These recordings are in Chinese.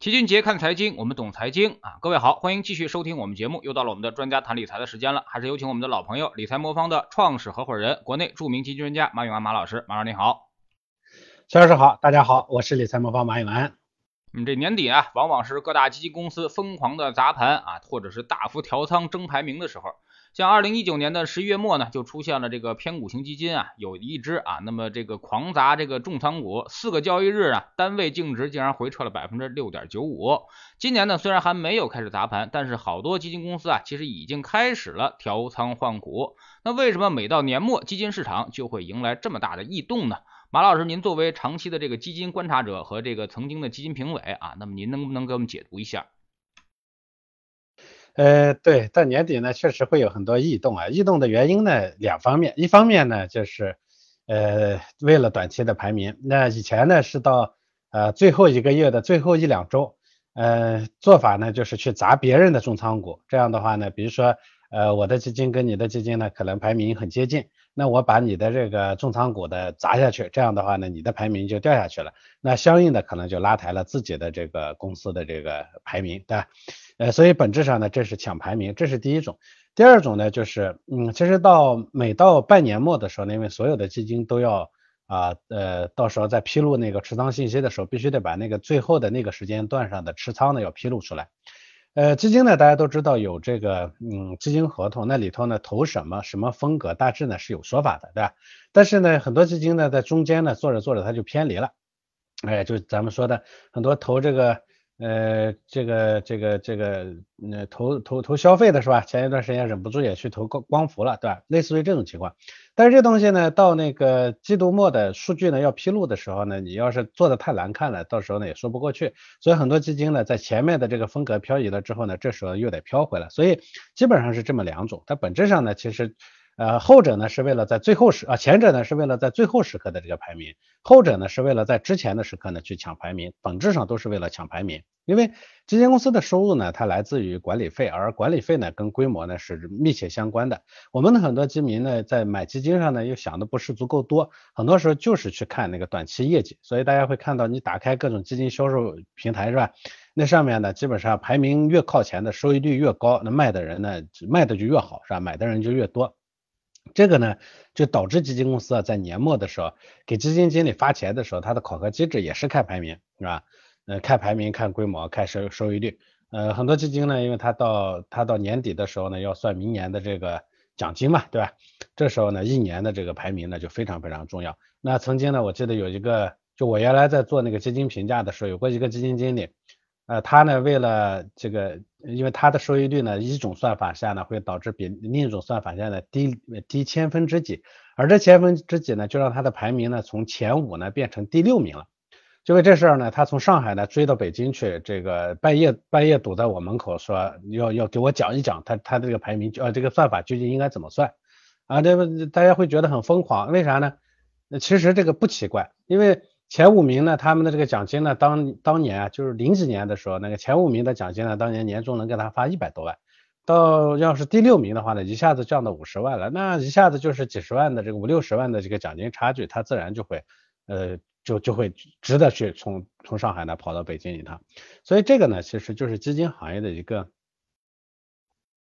齐俊杰看财经，我们懂财经啊！各位好，欢迎继续收听我们节目，又到了我们的专家谈理财的时间了，还是有请我们的老朋友理财魔方的创始合伙人、国内著名基金专家马永安马老师。马老师你好，肖老师好，大家好，我是理财魔方马永安。嗯，这年底啊，往往是各大基金公司疯狂的砸盘啊，或者是大幅调仓争排名的时候。像二零一九年的十一月末呢，就出现了这个偏股型基金啊，有一只啊，那么这个狂砸这个重仓股，四个交易日啊，单位净值竟然回撤了百分之六点九五。今年呢，虽然还没有开始砸盘，但是好多基金公司啊，其实已经开始了调仓换股。那为什么每到年末，基金市场就会迎来这么大的异动呢？马老师，您作为长期的这个基金观察者和这个曾经的基金评委啊，那么您能不能给我们解读一下？呃，对，到年底呢，确实会有很多异动啊。异动的原因呢，两方面，一方面呢，就是呃，为了短期的排名。那以前呢，是到呃最后一个月的最后一两周，呃，做法呢就是去砸别人的重仓股。这样的话呢，比如说呃我的基金跟你的基金呢，可能排名很接近，那我把你的这个重仓股的砸下去，这样的话呢，你的排名就掉下去了。那相应的可能就拉抬了自己的这个公司的这个排名，对吧？呃，所以本质上呢，这是抢排名，这是第一种。第二种呢，就是，嗯，其实到每到半年末的时候，因为所有的基金都要啊，呃，到时候在披露那个持仓信息的时候，必须得把那个最后的那个时间段上的持仓呢要披露出来。呃，基金呢，大家都知道有这个，嗯，基金合同，那里头呢投什么什么风格，大致呢是有说法的，对吧？但是呢，很多基金呢在中间呢做着做着它就偏离了，哎，就咱们说的很多投这个。呃，这个这个这个，呃，投投投消费的是吧？前一段时间忍不住也去投光光伏了，对吧？类似于这种情况。但是这东西呢，到那个季度末的数据呢要披露的时候呢，你要是做的太难看了，到时候呢也说不过去。所以很多基金呢，在前面的这个风格漂移了之后呢，这时候又得飘回来。所以基本上是这么两种。它本质上呢，其实。呃，后者呢是为了在最后时啊，前者呢是为了在最后时刻的这个排名，后者呢是为了在之前的时刻呢去抢排名，本质上都是为了抢排名。因为基金公司的收入呢，它来自于管理费，而管理费呢跟规模呢是密切相关的。我们的很多基民呢在买基金上呢又想的不是足够多，很多时候就是去看那个短期业绩。所以大家会看到，你打开各种基金销售平台是吧？那上面呢基本上排名越靠前的收益率越高，那卖的人呢卖的就越好是吧？买的人就越多。这个呢，就导致基金公司啊，在年末的时候给基金经理发钱的时候，它的考核机制也是看排名，是吧？呃，看排名、看规模、看收收益率。呃，很多基金呢，因为它到它到年底的时候呢，要算明年的这个奖金嘛，对吧？这时候呢，一年的这个排名呢，就非常非常重要。那曾经呢，我记得有一个，就我原来在做那个基金评价的时候，有过一个基金经理。呃，他呢，为了这个，因为他的收益率呢，一种算法下呢，会导致比另一种算法下呢低低千分之几，而这千分之几呢，就让他的排名呢从前五呢变成第六名了。就为这事儿呢，他从上海呢追到北京去，这个半夜半夜堵在我门口，说要要给我讲一讲他他这个排名，呃，这个算法究竟应该怎么算啊？这个大家会觉得很疯狂，为啥呢？其实这个不奇怪，因为。前五名呢，他们的这个奖金呢，当当年啊，就是零几年的时候，那个前五名的奖金呢，当年年终能给他发一百多万，到要是第六名的话呢，一下子降到五十万了，那一下子就是几十万的这个五六十万的这个奖金差距，他自然就会，呃，就就会值得去从从上海呢跑到北京一趟，所以这个呢，其实就是基金行业的一个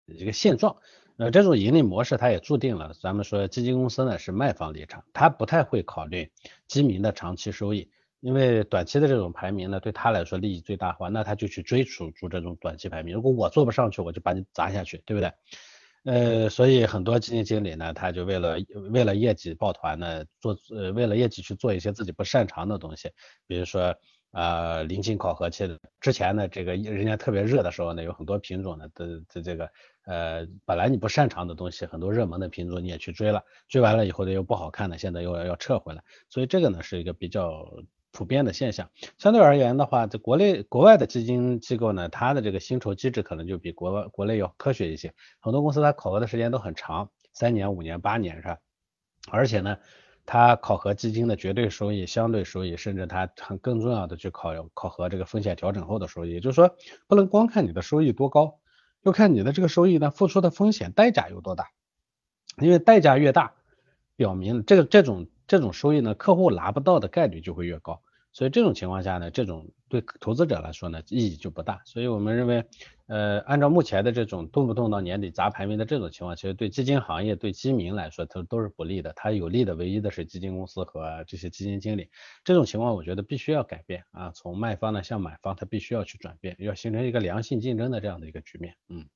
一个现状。呃，这种盈利模式，它也注定了，咱们说基金公司呢是卖方立场，他不太会考虑基民的长期收益，因为短期的这种排名呢，对他来说利益最大化，那他就去追逐出这种短期排名。如果我做不上去，我就把你砸下去，对不对？呃，所以很多基金经理呢，他就为了为了业绩抱团呢，做呃为了业绩去做一些自己不擅长的东西，比如说。呃，临近考核期的之前呢，这个人家特别热的时候呢，有很多品种呢的的这个呃，本来你不擅长的东西，很多热门的品种你也去追了，追完了以后呢又不好看的，现在又要要撤回来，所以这个呢是一个比较普遍的现象。相对而言的话，在国内国外的基金机构呢，它的这个薪酬机制可能就比国外国内要科学一些，很多公司它考核的时间都很长，三年、五年、八年是吧？而且呢。它考核基金的绝对收益、相对收益，甚至它很更重要的去考考核这个风险调整后的收益。也就是说，不能光看你的收益多高，就看你的这个收益呢付出的风险代价有多大。因为代价越大，表明这个这种这种收益呢客户拿不到的概率就会越高。所以这种情况下呢，这种对投资者来说呢意义就不大。所以我们认为，呃，按照目前的这种动不动到年底砸排名的这种情况，其实对基金行业、对基民来说，它都是不利的。它有利的唯一的是基金公司和这些基金经理。这种情况我觉得必须要改变啊，从卖方呢向买方，它必须要去转变，要形成一个良性竞争的这样的一个局面。嗯。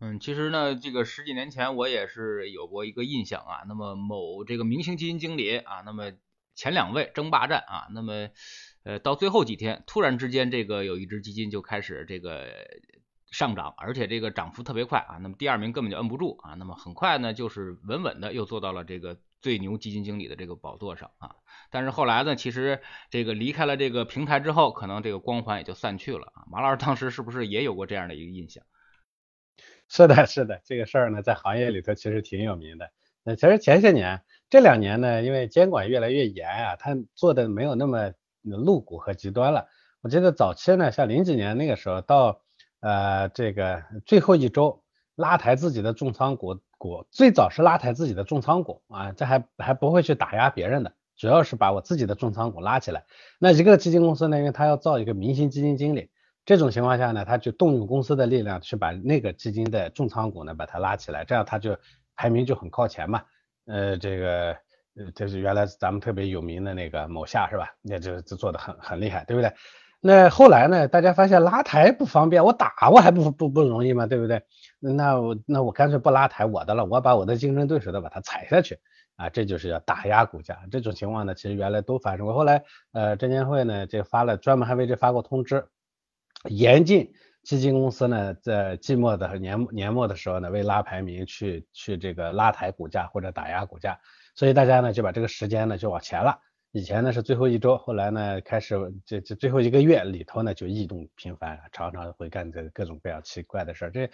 嗯，其实呢，这个十几年前我也是有过一个印象啊。那么某这个明星基金经理啊，那么前两位争霸战啊，那么呃到最后几天，突然之间这个有一只基金就开始这个上涨，而且这个涨幅特别快啊。那么第二名根本就摁不住啊。那么很快呢，就是稳稳的又做到了这个最牛基金经理的这个宝座上啊。但是后来呢，其实这个离开了这个平台之后，可能这个光环也就散去了啊。马老师当时是不是也有过这样的一个印象？是的，是的，这个事儿呢，在行业里头其实挺有名的。其实前些年、这两年呢，因为监管越来越严啊，他做的没有那么露骨和极端了。我记得早期呢，像零几年那个时候，到呃这个最后一周拉抬自己的重仓股股，最早是拉抬自己的重仓股啊，这还还不会去打压别人的，主要是把我自己的重仓股拉起来。那一个基金公司呢，因为他要造一个明星基金经理。这种情况下呢，他就动用公司的力量去把那个基金的重仓股呢把它拉起来，这样他就排名就很靠前嘛。呃，这个呃，这是原来咱们特别有名的那个某下是吧？那这这做的很很厉害，对不对？那后来呢，大家发现拉抬不方便，我打我还不不不容易吗？对不对？那我那我干脆不拉抬我的了，我把我的竞争对手的把它踩下去啊，这就是要打压股价。这种情况呢，其实原来都发生过。后来呃，证监会呢这发了专门还为这发过通知。严禁基金公司呢，在季末的年年末的时候呢，为拉排名去去这个拉抬股价或者打压股价，所以大家呢就把这个时间呢就往前了。以前呢是最后一周，后来呢开始这这最后一个月里头呢就异动频繁，常常会干这各种各样奇怪的事儿。这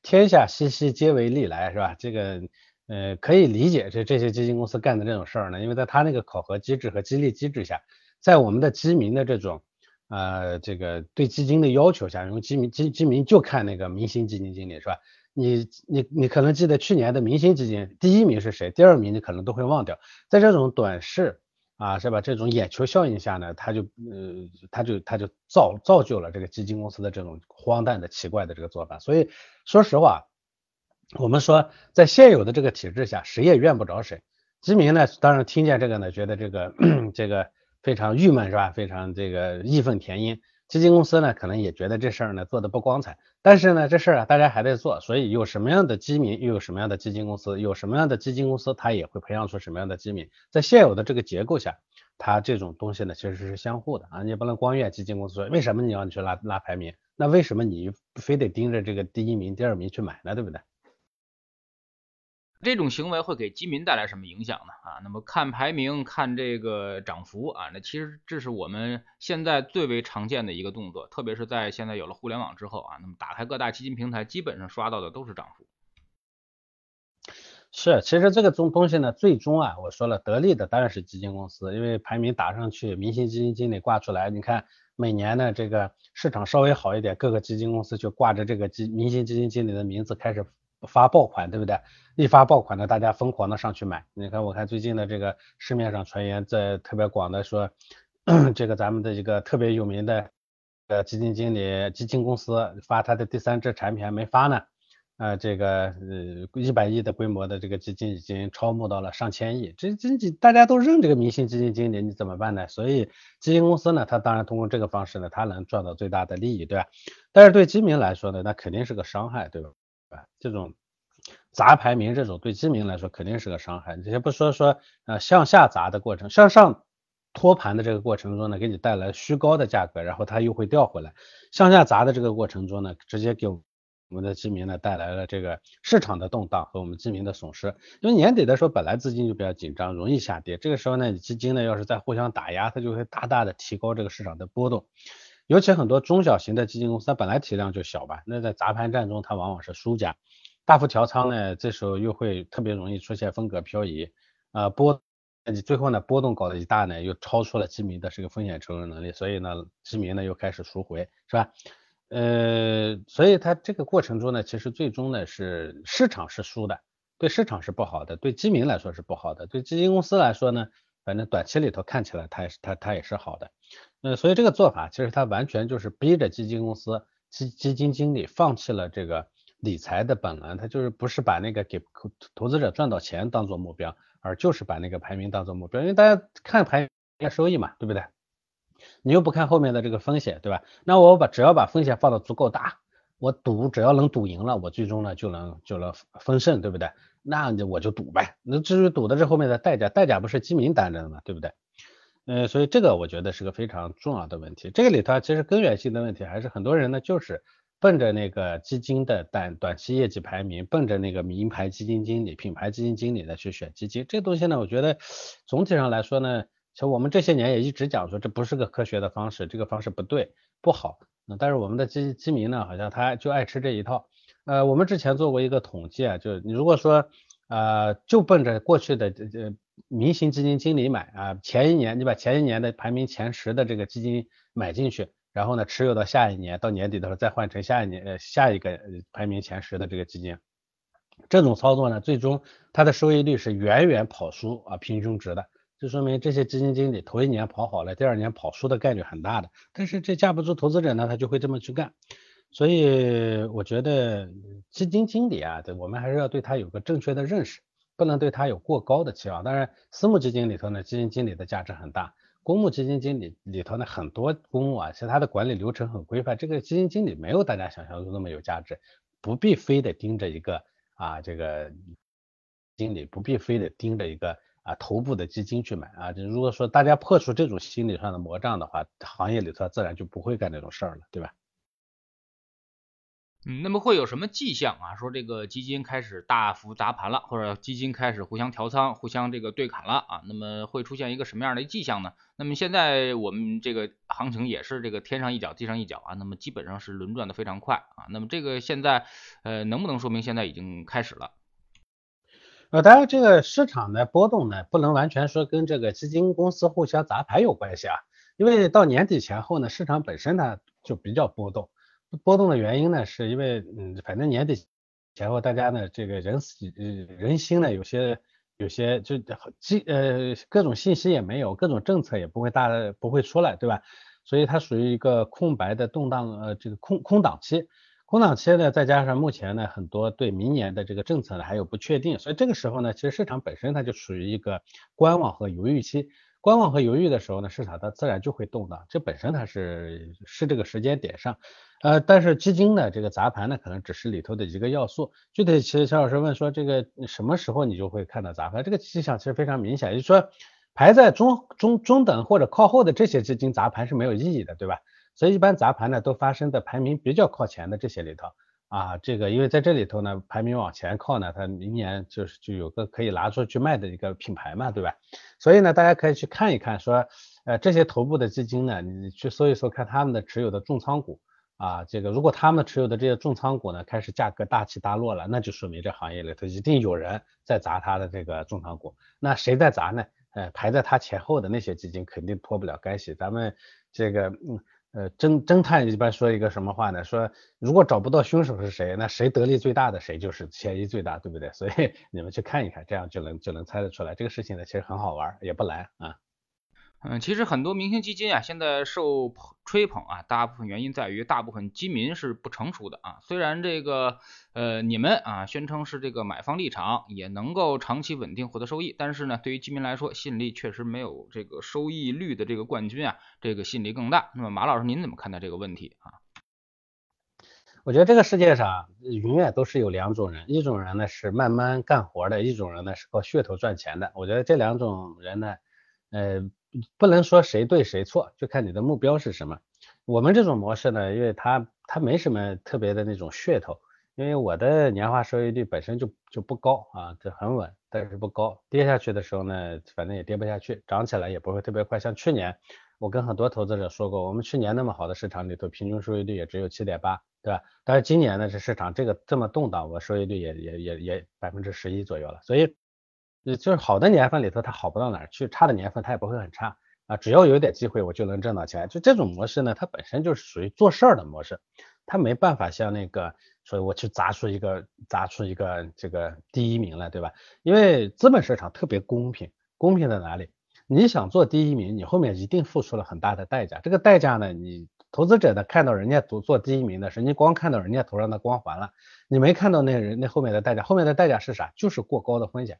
天下熙熙皆为利来是吧？这个呃可以理解这这些基金公司干的这种事儿呢，因为在他那个考核机制和激励机制下，在我们的基民的这种。呃，这个对基金的要求下，因为基民基基民就看那个明星基金经理是吧？你你你可能记得去年的明星基金第一名是谁，第二名你可能都会忘掉。在这种短视啊，是吧？这种眼球效应下呢，他就呃他就他就造造就了这个基金公司的这种荒诞的奇怪的这个做法。所以说实话，我们说在现有的这个体制下，谁也怨不着谁。基民呢，当然听见这个呢，觉得这个 这个。非常郁闷是吧？非常这个义愤填膺。基金公司呢，可能也觉得这事儿呢做的不光彩。但是呢，这事儿啊，大家还在做，所以有什么样的基民，又有什么样的基金公司，有什么样的基金公司，它也会培养出什么样的基民。在现有的这个结构下，它这种东西呢，其实是相互的啊。你不能光怨基金公司，为什么你要去拉拉排名？那为什么你非得盯着这个第一名、第二名去买呢？对不对？这种行为会给基民带来什么影响呢？啊，那么看排名，看这个涨幅啊，那其实这是我们现在最为常见的一个动作，特别是在现在有了互联网之后啊，那么打开各大基金平台，基本上刷到的都是涨幅。是，其实这个东东西呢，最终啊，我说了，得利的当然是基金公司，因为排名打上去，明星基金经理挂出来，你看每年呢，这个市场稍微好一点，各个基金公司就挂着这个基明星基金经理的名字开始。发爆款对不对？一发爆款呢，大家疯狂的上去买。你看，我看最近的这个市面上传言在特别广的说，这个咱们的一个特别有名的呃基金经理、基金公司发他的第三只产品还没发呢，啊，这个呃一百亿的规模的这个基金已经超募到了上千亿。这这大家都认这个明星基金经理，你怎么办呢？所以基金公司呢，他当然通过这个方式呢，他能赚到最大的利益，对吧？但是对基民来说呢，那肯定是个伤害，对吧？啊，这种砸排名，这种对基民来说肯定是个伤害。你先不说说呃向下砸的过程，向上托盘的这个过程中呢，给你带来虚高的价格，然后它又会掉回来。向下砸的这个过程中呢，直接给我们的基民呢带来了这个市场的动荡和我们基民的损失。因为年底的时候本来资金就比较紧张，容易下跌，这个时候呢，基金呢要是再互相打压，它就会大大的提高这个市场的波动。尤其很多中小型的基金公司，它本来体量就小吧，那在砸盘战中，它往往是输家。大幅调仓呢，这时候又会特别容易出现风格漂移，啊波，你最后呢波动搞得一大呢，又超出了基民的这个风险承受能力，所以呢基民呢又开始赎回，是吧？呃，所以它这个过程中呢，其实最终呢是市场是输的，对市场是不好的，对基民来说是不好的，对基金公司来说呢。反正短期里头看起来它也是它它也是好的。呃，所以这个做法其实它完全就是逼着基金公司基基金经理放弃了这个理财的本能，他就是不是把那个给投投资者赚到钱当做目标，而就是把那个排名当做目标，因为大家看排名收益嘛，对不对？你又不看后面的这个风险，对吧？那我把只要把风险放到足够大，我赌只要能赌赢了，我最终呢就能就能丰盛，对不对？那我就赌呗。那至于赌的这后面的代价，代价不是基民担着的嘛，对不对？呃，所以这个我觉得是个非常重要的问题。这个里头其实根源性的问题还是很多人呢就是奔着那个基金的短短期业绩排名，奔着那个名牌基金经理、品牌基金经理的去选基金。这东西呢，我觉得总体上来说呢。其实我们这些年也一直讲说，这不是个科学的方式，这个方式不对，不好。但是我们的基基民呢，好像他就爱吃这一套。呃，我们之前做过一个统计啊，就是你如果说呃就奔着过去的这这明星基金经理买啊，前一年你把前一年的排名前十的这个基金买进去，然后呢持有到下一年到年底的时候再换成下一年呃下一个排名前十的这个基金，这种操作呢，最终它的收益率是远远跑输啊平均值的。就说明这些基金经理头一年跑好了，第二年跑输的概率很大的。但是这架不住投资者呢，他就会这么去干。所以我觉得基金经理啊，对我们还是要对他有个正确的认识，不能对他有过高的期望。当然，私募基金里头呢，基金经理的价值很大；公募基金经理里头呢，很多公募啊，其实它的管理流程很规范。这个基金经理没有大家想象中那么有价值，不必非得盯着一个啊这个经理，不必非得盯着一个。啊，头部的基金去买啊，就如果说大家破除这种心理上的魔障的话，行业里头自然就不会干这种事儿了，对吧？嗯，那么会有什么迹象啊？说这个基金开始大幅砸盘了，或者基金开始互相调仓、互相这个对砍了啊？那么会出现一个什么样的迹象呢？那么现在我们这个行情也是这个天上一脚地上一脚啊，那么基本上是轮转的非常快啊。那么这个现在呃，能不能说明现在已经开始了？呃，当然，这个市场的波动呢，不能完全说跟这个基金公司互相砸盘有关系啊。因为到年底前后呢，市场本身呢就比较波动。波动的原因呢，是因为嗯，反正年底前后大家呢这个人人心呢有些有些就基呃各种信息也没有，各种政策也不会大不会出来，对吧？所以它属于一个空白的动荡呃这个空空档期。空档期呢，再加上目前呢很多对明年的这个政策呢还有不确定，所以这个时候呢，其实市场本身它就处于一个观望和犹豫期。观望和犹豫的时候呢，市场它自然就会动荡，这本身它是是这个时间点上。呃，但是基金的这个砸盘呢，可能只是里头的一个要素。具体其实肖老师问说，这个什么时候你就会看到砸盘？这个迹象其实非常明显，就是说排在中中中等或者靠后的这些基金砸盘是没有意义的，对吧？所以一般砸盘呢，都发生在排名比较靠前的这些里头啊。这个因为在这里头呢，排名往前靠呢，它明年就是就有个可以拿出去卖的一个品牌嘛，对吧？所以呢，大家可以去看一看，说呃这些头部的基金呢，你去搜一搜，看他们的持有的重仓股啊。这个如果他们持有的这些重仓股呢，开始价格大起大落了，那就说明这行业里头一定有人在砸他的这个重仓股。那谁在砸呢？呃，排在他前后的那些基金肯定脱不了干系。咱们这个嗯。呃，侦侦探一般说一个什么话呢？说如果找不到凶手是谁，那谁得利最大的，谁就是嫌疑最大，对不对？所以你们去看一看，这样就能就能猜得出来。这个事情呢，其实很好玩，也不难啊。嗯，其实很多明星基金啊，现在受吹捧啊，大部分原因在于大部分基民是不成熟的啊。虽然这个呃你们啊宣称是这个买方立场，也能够长期稳定获得收益，但是呢，对于基民来说，吸引力确实没有这个收益率的这个冠军啊，这个吸引力更大。那么马老师您怎么看待这个问题啊？我觉得这个世界上永远都是有两种人，一种人呢是慢慢干活的，一种人呢是靠噱头赚钱的。我觉得这两种人呢，呃。不能说谁对谁错，就看你的目标是什么。我们这种模式呢，因为它它没什么特别的那种噱头，因为我的年化收益率本身就就不高啊，这很稳，但是不高。跌下去的时候呢，反正也跌不下去，涨起来也不会特别快。像去年，我跟很多投资者说过，我们去年那么好的市场里头，平均收益率也只有七点八，对吧？但是今年呢，这市场这个这么动荡，我收益率也也也也百分之十一左右了，所以。就是好的年份里头，它好不到哪儿去；差的年份，它也不会很差啊。只要有点机会，我就能挣到钱。就这种模式呢，它本身就是属于做事儿的模式，它没办法像那个，所以我去砸出一个砸出一个这个第一名来，对吧？因为资本市场特别公平，公平在哪里？你想做第一名，你后面一定付出了很大的代价。这个代价呢，你投资者呢看到人家做做第一名的时候，你光看到人家头上的光环了，你没看到那人那后面的代价。后面的代价是啥？就是过高的风险。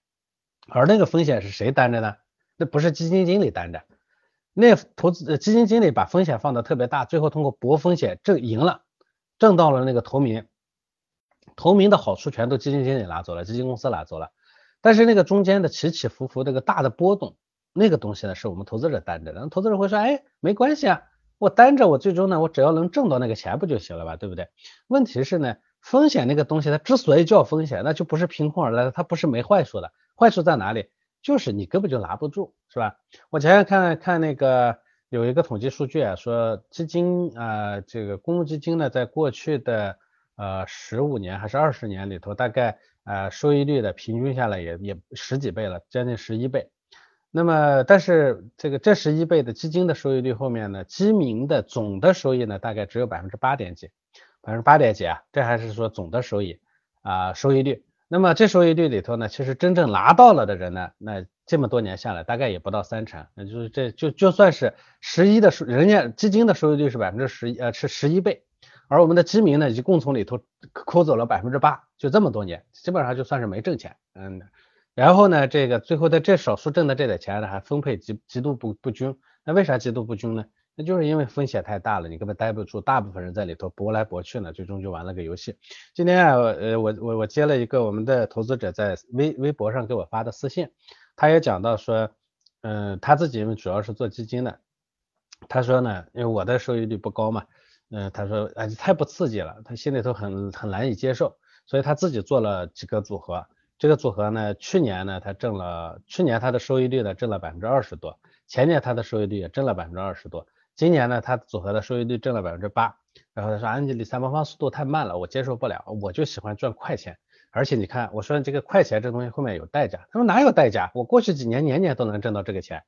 而那个风险是谁担着呢？那不是基金经理担着，那投资基金经理把风险放的特别大，最后通过博风险挣赢了，挣到了那个投名，投名的好处全都基金经理拿走了，基金公司拿走了。但是那个中间的起起伏伏，这个大的波动，那个东西呢，是我们投资者担着的。投资者会说，哎，没关系啊，我担着，我最终呢，我只要能挣到那个钱不就行了吧，对不对？问题是呢，风险那个东西，它之所以叫风险，那就不是凭空而来的，它不是没坏处的。坏处在哪里？就是你根本就拿不住，是吧？我前天看看那个有一个统计数据啊，说基金啊，这个公募基金呢，在过去的呃十五年还是二十年里头，大概呃收益率的平均下来也也十几倍了，将近十一倍。那么，但是这个这十一倍的基金的收益率后面呢，基民的总的收益呢，大概只有百分之八点几，百分之八点几啊，这还是说总的收益啊收益率。那么这收益率里头呢，其实真正拿到了的人呢，那这么多年下来，大概也不到三成。那就是这就就算是十一的收，人家基金的收益率是百分之十一，呃是十一倍，而我们的基民呢，一共从里头抠走了百分之八，就这么多年，基本上就算是没挣钱。嗯，然后呢，这个最后的这少数挣的这点钱呢，还分配极极度不不均。那为啥极度不均呢？那就是因为风险太大了，你根本待不住，大部分人在里头搏来搏去呢，最终就玩了个游戏。今天啊，呃，我我我接了一个我们的投资者在微微博上给我发的私信，他也讲到说，嗯，他自己主要是做基金的，他说呢，因为我的收益率不高嘛，嗯，他说哎太不刺激了，他心里头很很难以接受，所以他自己做了几个组合，这个组合呢，去年呢他挣了，去年他的收益率呢挣了百分之二十多，前年他的收益率也挣了百分之二十多。今年呢，他组合的收益率挣了百分之八，然后他说安吉理财魔方速度太慢了，我接受不了，我就喜欢赚快钱，而且你看，我说这个快钱这东西后面有代价，他说哪有代价？我过去几年年年都能挣到这个钱，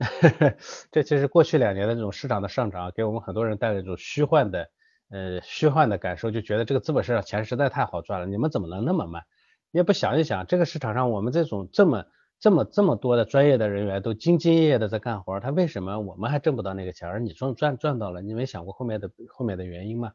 这其实过去两年的这种市场的上涨，给我们很多人带来一种虚幻的呃虚幻的感受，就觉得这个资本市场钱实在太好赚了，你们怎么能那么慢？你也不想一想，这个市场上我们这种这么。这么这么多的专业的人员都兢兢业业的在干活，他为什么我们还挣不到那个钱，而你赚赚赚到了？你没想过后面的后面的原因吗？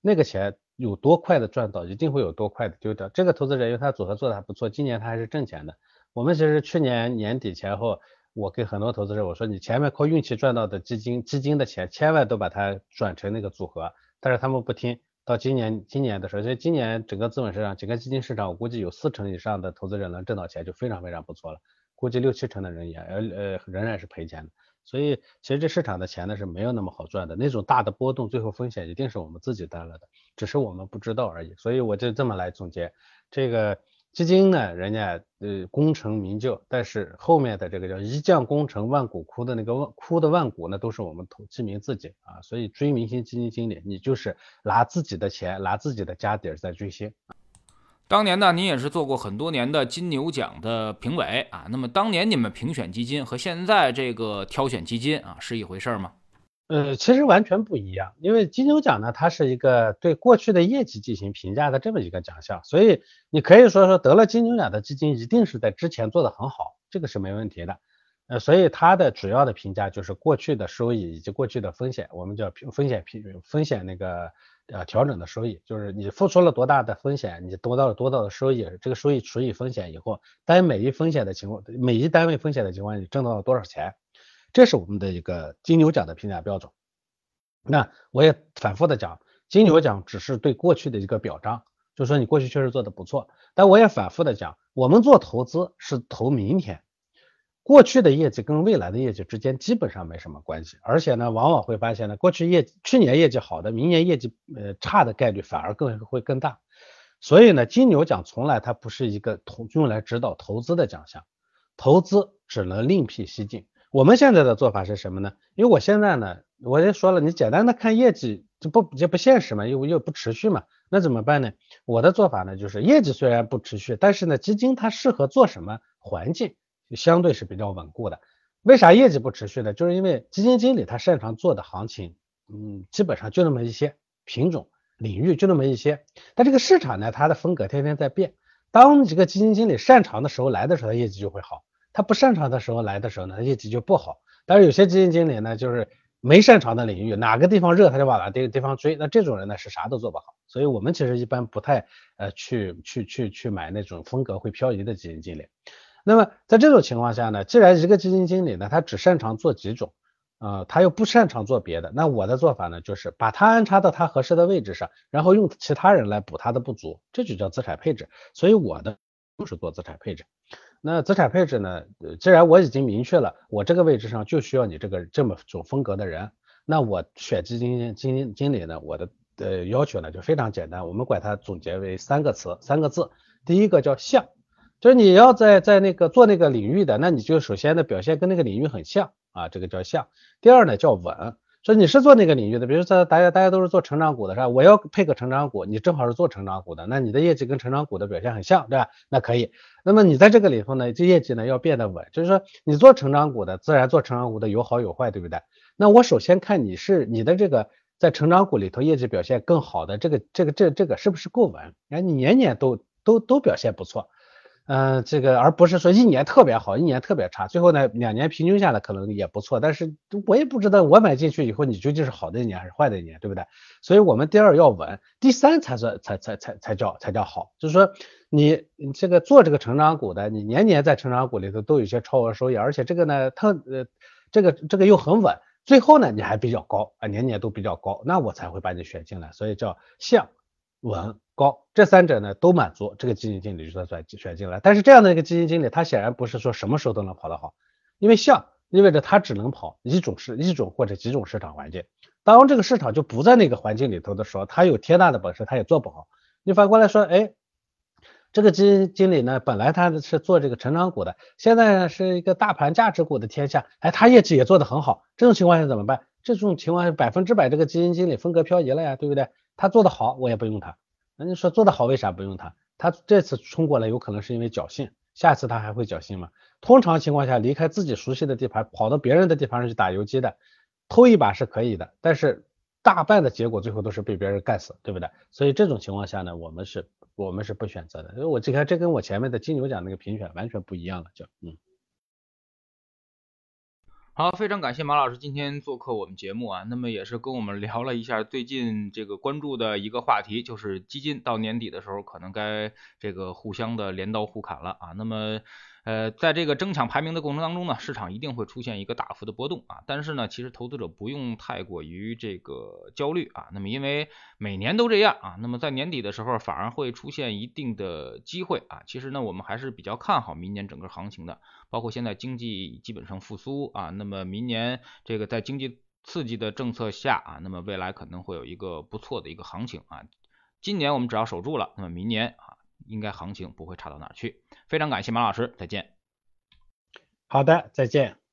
那个钱有多快的赚到，一定会有多快的丢掉。这个投资人因为他组合做的还不错，今年他还是挣钱的。我们其实去年年底前后，我跟很多投资者我说，你前面靠运气赚到的基金基金的钱，千万都把它转成那个组合，但是他们不听。到今年今年的时候，所以今年整个资本市场、整个基金市场，我估计有四成以上的投资人能挣到钱，就非常非常不错了。估计六七成的人也呃呃仍然是赔钱的。所以其实这市场的钱呢是没有那么好赚的，那种大的波动，最后风险一定是我们自己担了的，只是我们不知道而已。所以我就这么来总结这个。基金呢，人家呃功成名就，但是后面的这个叫一将功成万骨枯的那个万枯的万骨呢，都是我们投基民自己啊。所以追明星基金经理，你就是拿自己的钱，拿自己的家底儿在追星。当年呢，您也是做过很多年的金牛奖的评委啊。那么当年你们评选基金和现在这个挑选基金啊是一回事吗？呃，其实完全不一样，因为金牛奖呢，它是一个对过去的业绩进行评价的这么一个奖项，所以你可以说说得了金牛奖的基金一定是在之前做的很好，这个是没问题的。呃，所以它的主要的评价就是过去的收益以及过去的风险，我们叫风险评风险那个呃调整的收益，就是你付出了多大的风险，你得到了多大的收益，这个收益除以风险以后，单每一风险的情况，每一单位风险的情况，你挣到了多少钱？这是我们的一个金牛奖的评价标准。那我也反复的讲，金牛奖只是对过去的一个表彰，就说你过去确实做的不错。但我也反复的讲，我们做投资是投明天，过去的业绩跟未来的业绩之间基本上没什么关系。而且呢，往往会发现呢，过去业去年业绩好的，明年业绩呃差的概率反而更会更大。所以呢，金牛奖从来它不是一个投用来指导投资的奖项，投资只能另辟蹊径。我们现在的做法是什么呢？因为我现在呢，我也说了，你简单的看业绩这不这不现实嘛，又又不持续嘛，那怎么办呢？我的做法呢，就是业绩虽然不持续，但是呢，基金它适合做什么环境，相对是比较稳固的。为啥业绩不持续呢？就是因为基金经理他擅长做的行情，嗯，基本上就那么一些品种领域，就那么一些。但这个市场呢，它的风格天天在变。当几个基金经理擅长的时候来的时候，业绩就会好。他不擅长的时候来的时候呢，业绩就不好。但是有些基金经理呢，就是没擅长的领域，哪个地方热他就往哪个地方追，那这种人呢是啥都做不好。所以我们其实一般不太呃去去去去买那种风格会漂移的基金经理。那么在这种情况下呢，既然一个基金经理呢，他只擅长做几种。啊，他又不擅长做别的，那我的做法呢，就是把他安插到他合适的位置上，然后用其他人来补他的不足，这就叫资产配置。所以我的就是做资产配置。那资产配置呢，既然我已经明确了我这个位置上就需要你这个这么种风格的人，那我选基金经经理呢，我的呃要求呢就非常简单，我们管它总结为三个词，三个字，第一个叫像，就是你要在在那个做那个领域的，那你就首先的表现跟那个领域很像。啊，这个叫像。第二呢叫稳，说你是做那个领域的，比如说大家大家都是做成长股的是吧？我要配个成长股，你正好是做成长股的，那你的业绩跟成长股的表现很像，对吧？那可以。那么你在这个里头呢，这业绩呢要变得稳，就是说你做成长股的，自然做成长股的有好有坏，对不对？那我首先看你是你的这个在成长股里头业绩表现更好的这个这个这这个是不是够稳？哎，你年年都都都表现不错。嗯，这个而不是说一年特别好，一年特别差，最后呢两年平均下来可能也不错，但是我也不知道我买进去以后你究竟是好的一年还是坏的一年，对不对？所以我们第二要稳，第三才算才才才才叫才叫好，就是说你你这个做这个成长股的，你年年在成长股里头都有些超额收益，而且这个呢特呃这个这个又很稳，最后呢你还比较高啊，年年都比较高，那我才会把你选进来，所以叫像稳。高，这三者呢都满足，这个基金经理就算选选进来。但是这样的一个基金经理，他显然不是说什么时候都能跑得好，因为像意味着他只能跑一种市一种或者几种市场环境。当这个市场就不在那个环境里头的时候，他有天大的本事他也做不好。你反过来说，哎，这个基金经理呢，本来他是做这个成长股的，现在呢是一个大盘价值股的天下，哎，他业绩也做得很好。这种情况下怎么办？这种情况下百分之百这个基金经理风格漂移了呀，对不对？他做得好，我也不用他。那你说做得好，为啥不用他？他这次冲过来有可能是因为侥幸，下次他还会侥幸吗？通常情况下，离开自己熟悉的地盘，跑到别人的地盘上去打游击的，偷一把是可以的，但是大半的结果最后都是被别人干死，对不对？所以这种情况下呢，我们是，我们是不选择的。因为我这看这跟我前面的金牛奖那个评选完全不一样了，就嗯。好，非常感谢马老师今天做客我们节目啊，那么也是跟我们聊了一下最近这个关注的一个话题，就是基金到年底的时候可能该这个互相的镰刀互砍了啊，那么。呃，在这个争抢排名的过程当中呢，市场一定会出现一个大幅的波动啊。但是呢，其实投资者不用太过于这个焦虑啊。那么因为每年都这样啊，那么在年底的时候反而会出现一定的机会啊。其实呢，我们还是比较看好明年整个行情的，包括现在经济基本上复苏啊。那么明年这个在经济刺激的政策下啊，那么未来可能会有一个不错的一个行情啊。今年我们只要守住了，那么明年啊。应该行情不会差到哪去，非常感谢马老师，再见。好的，再见。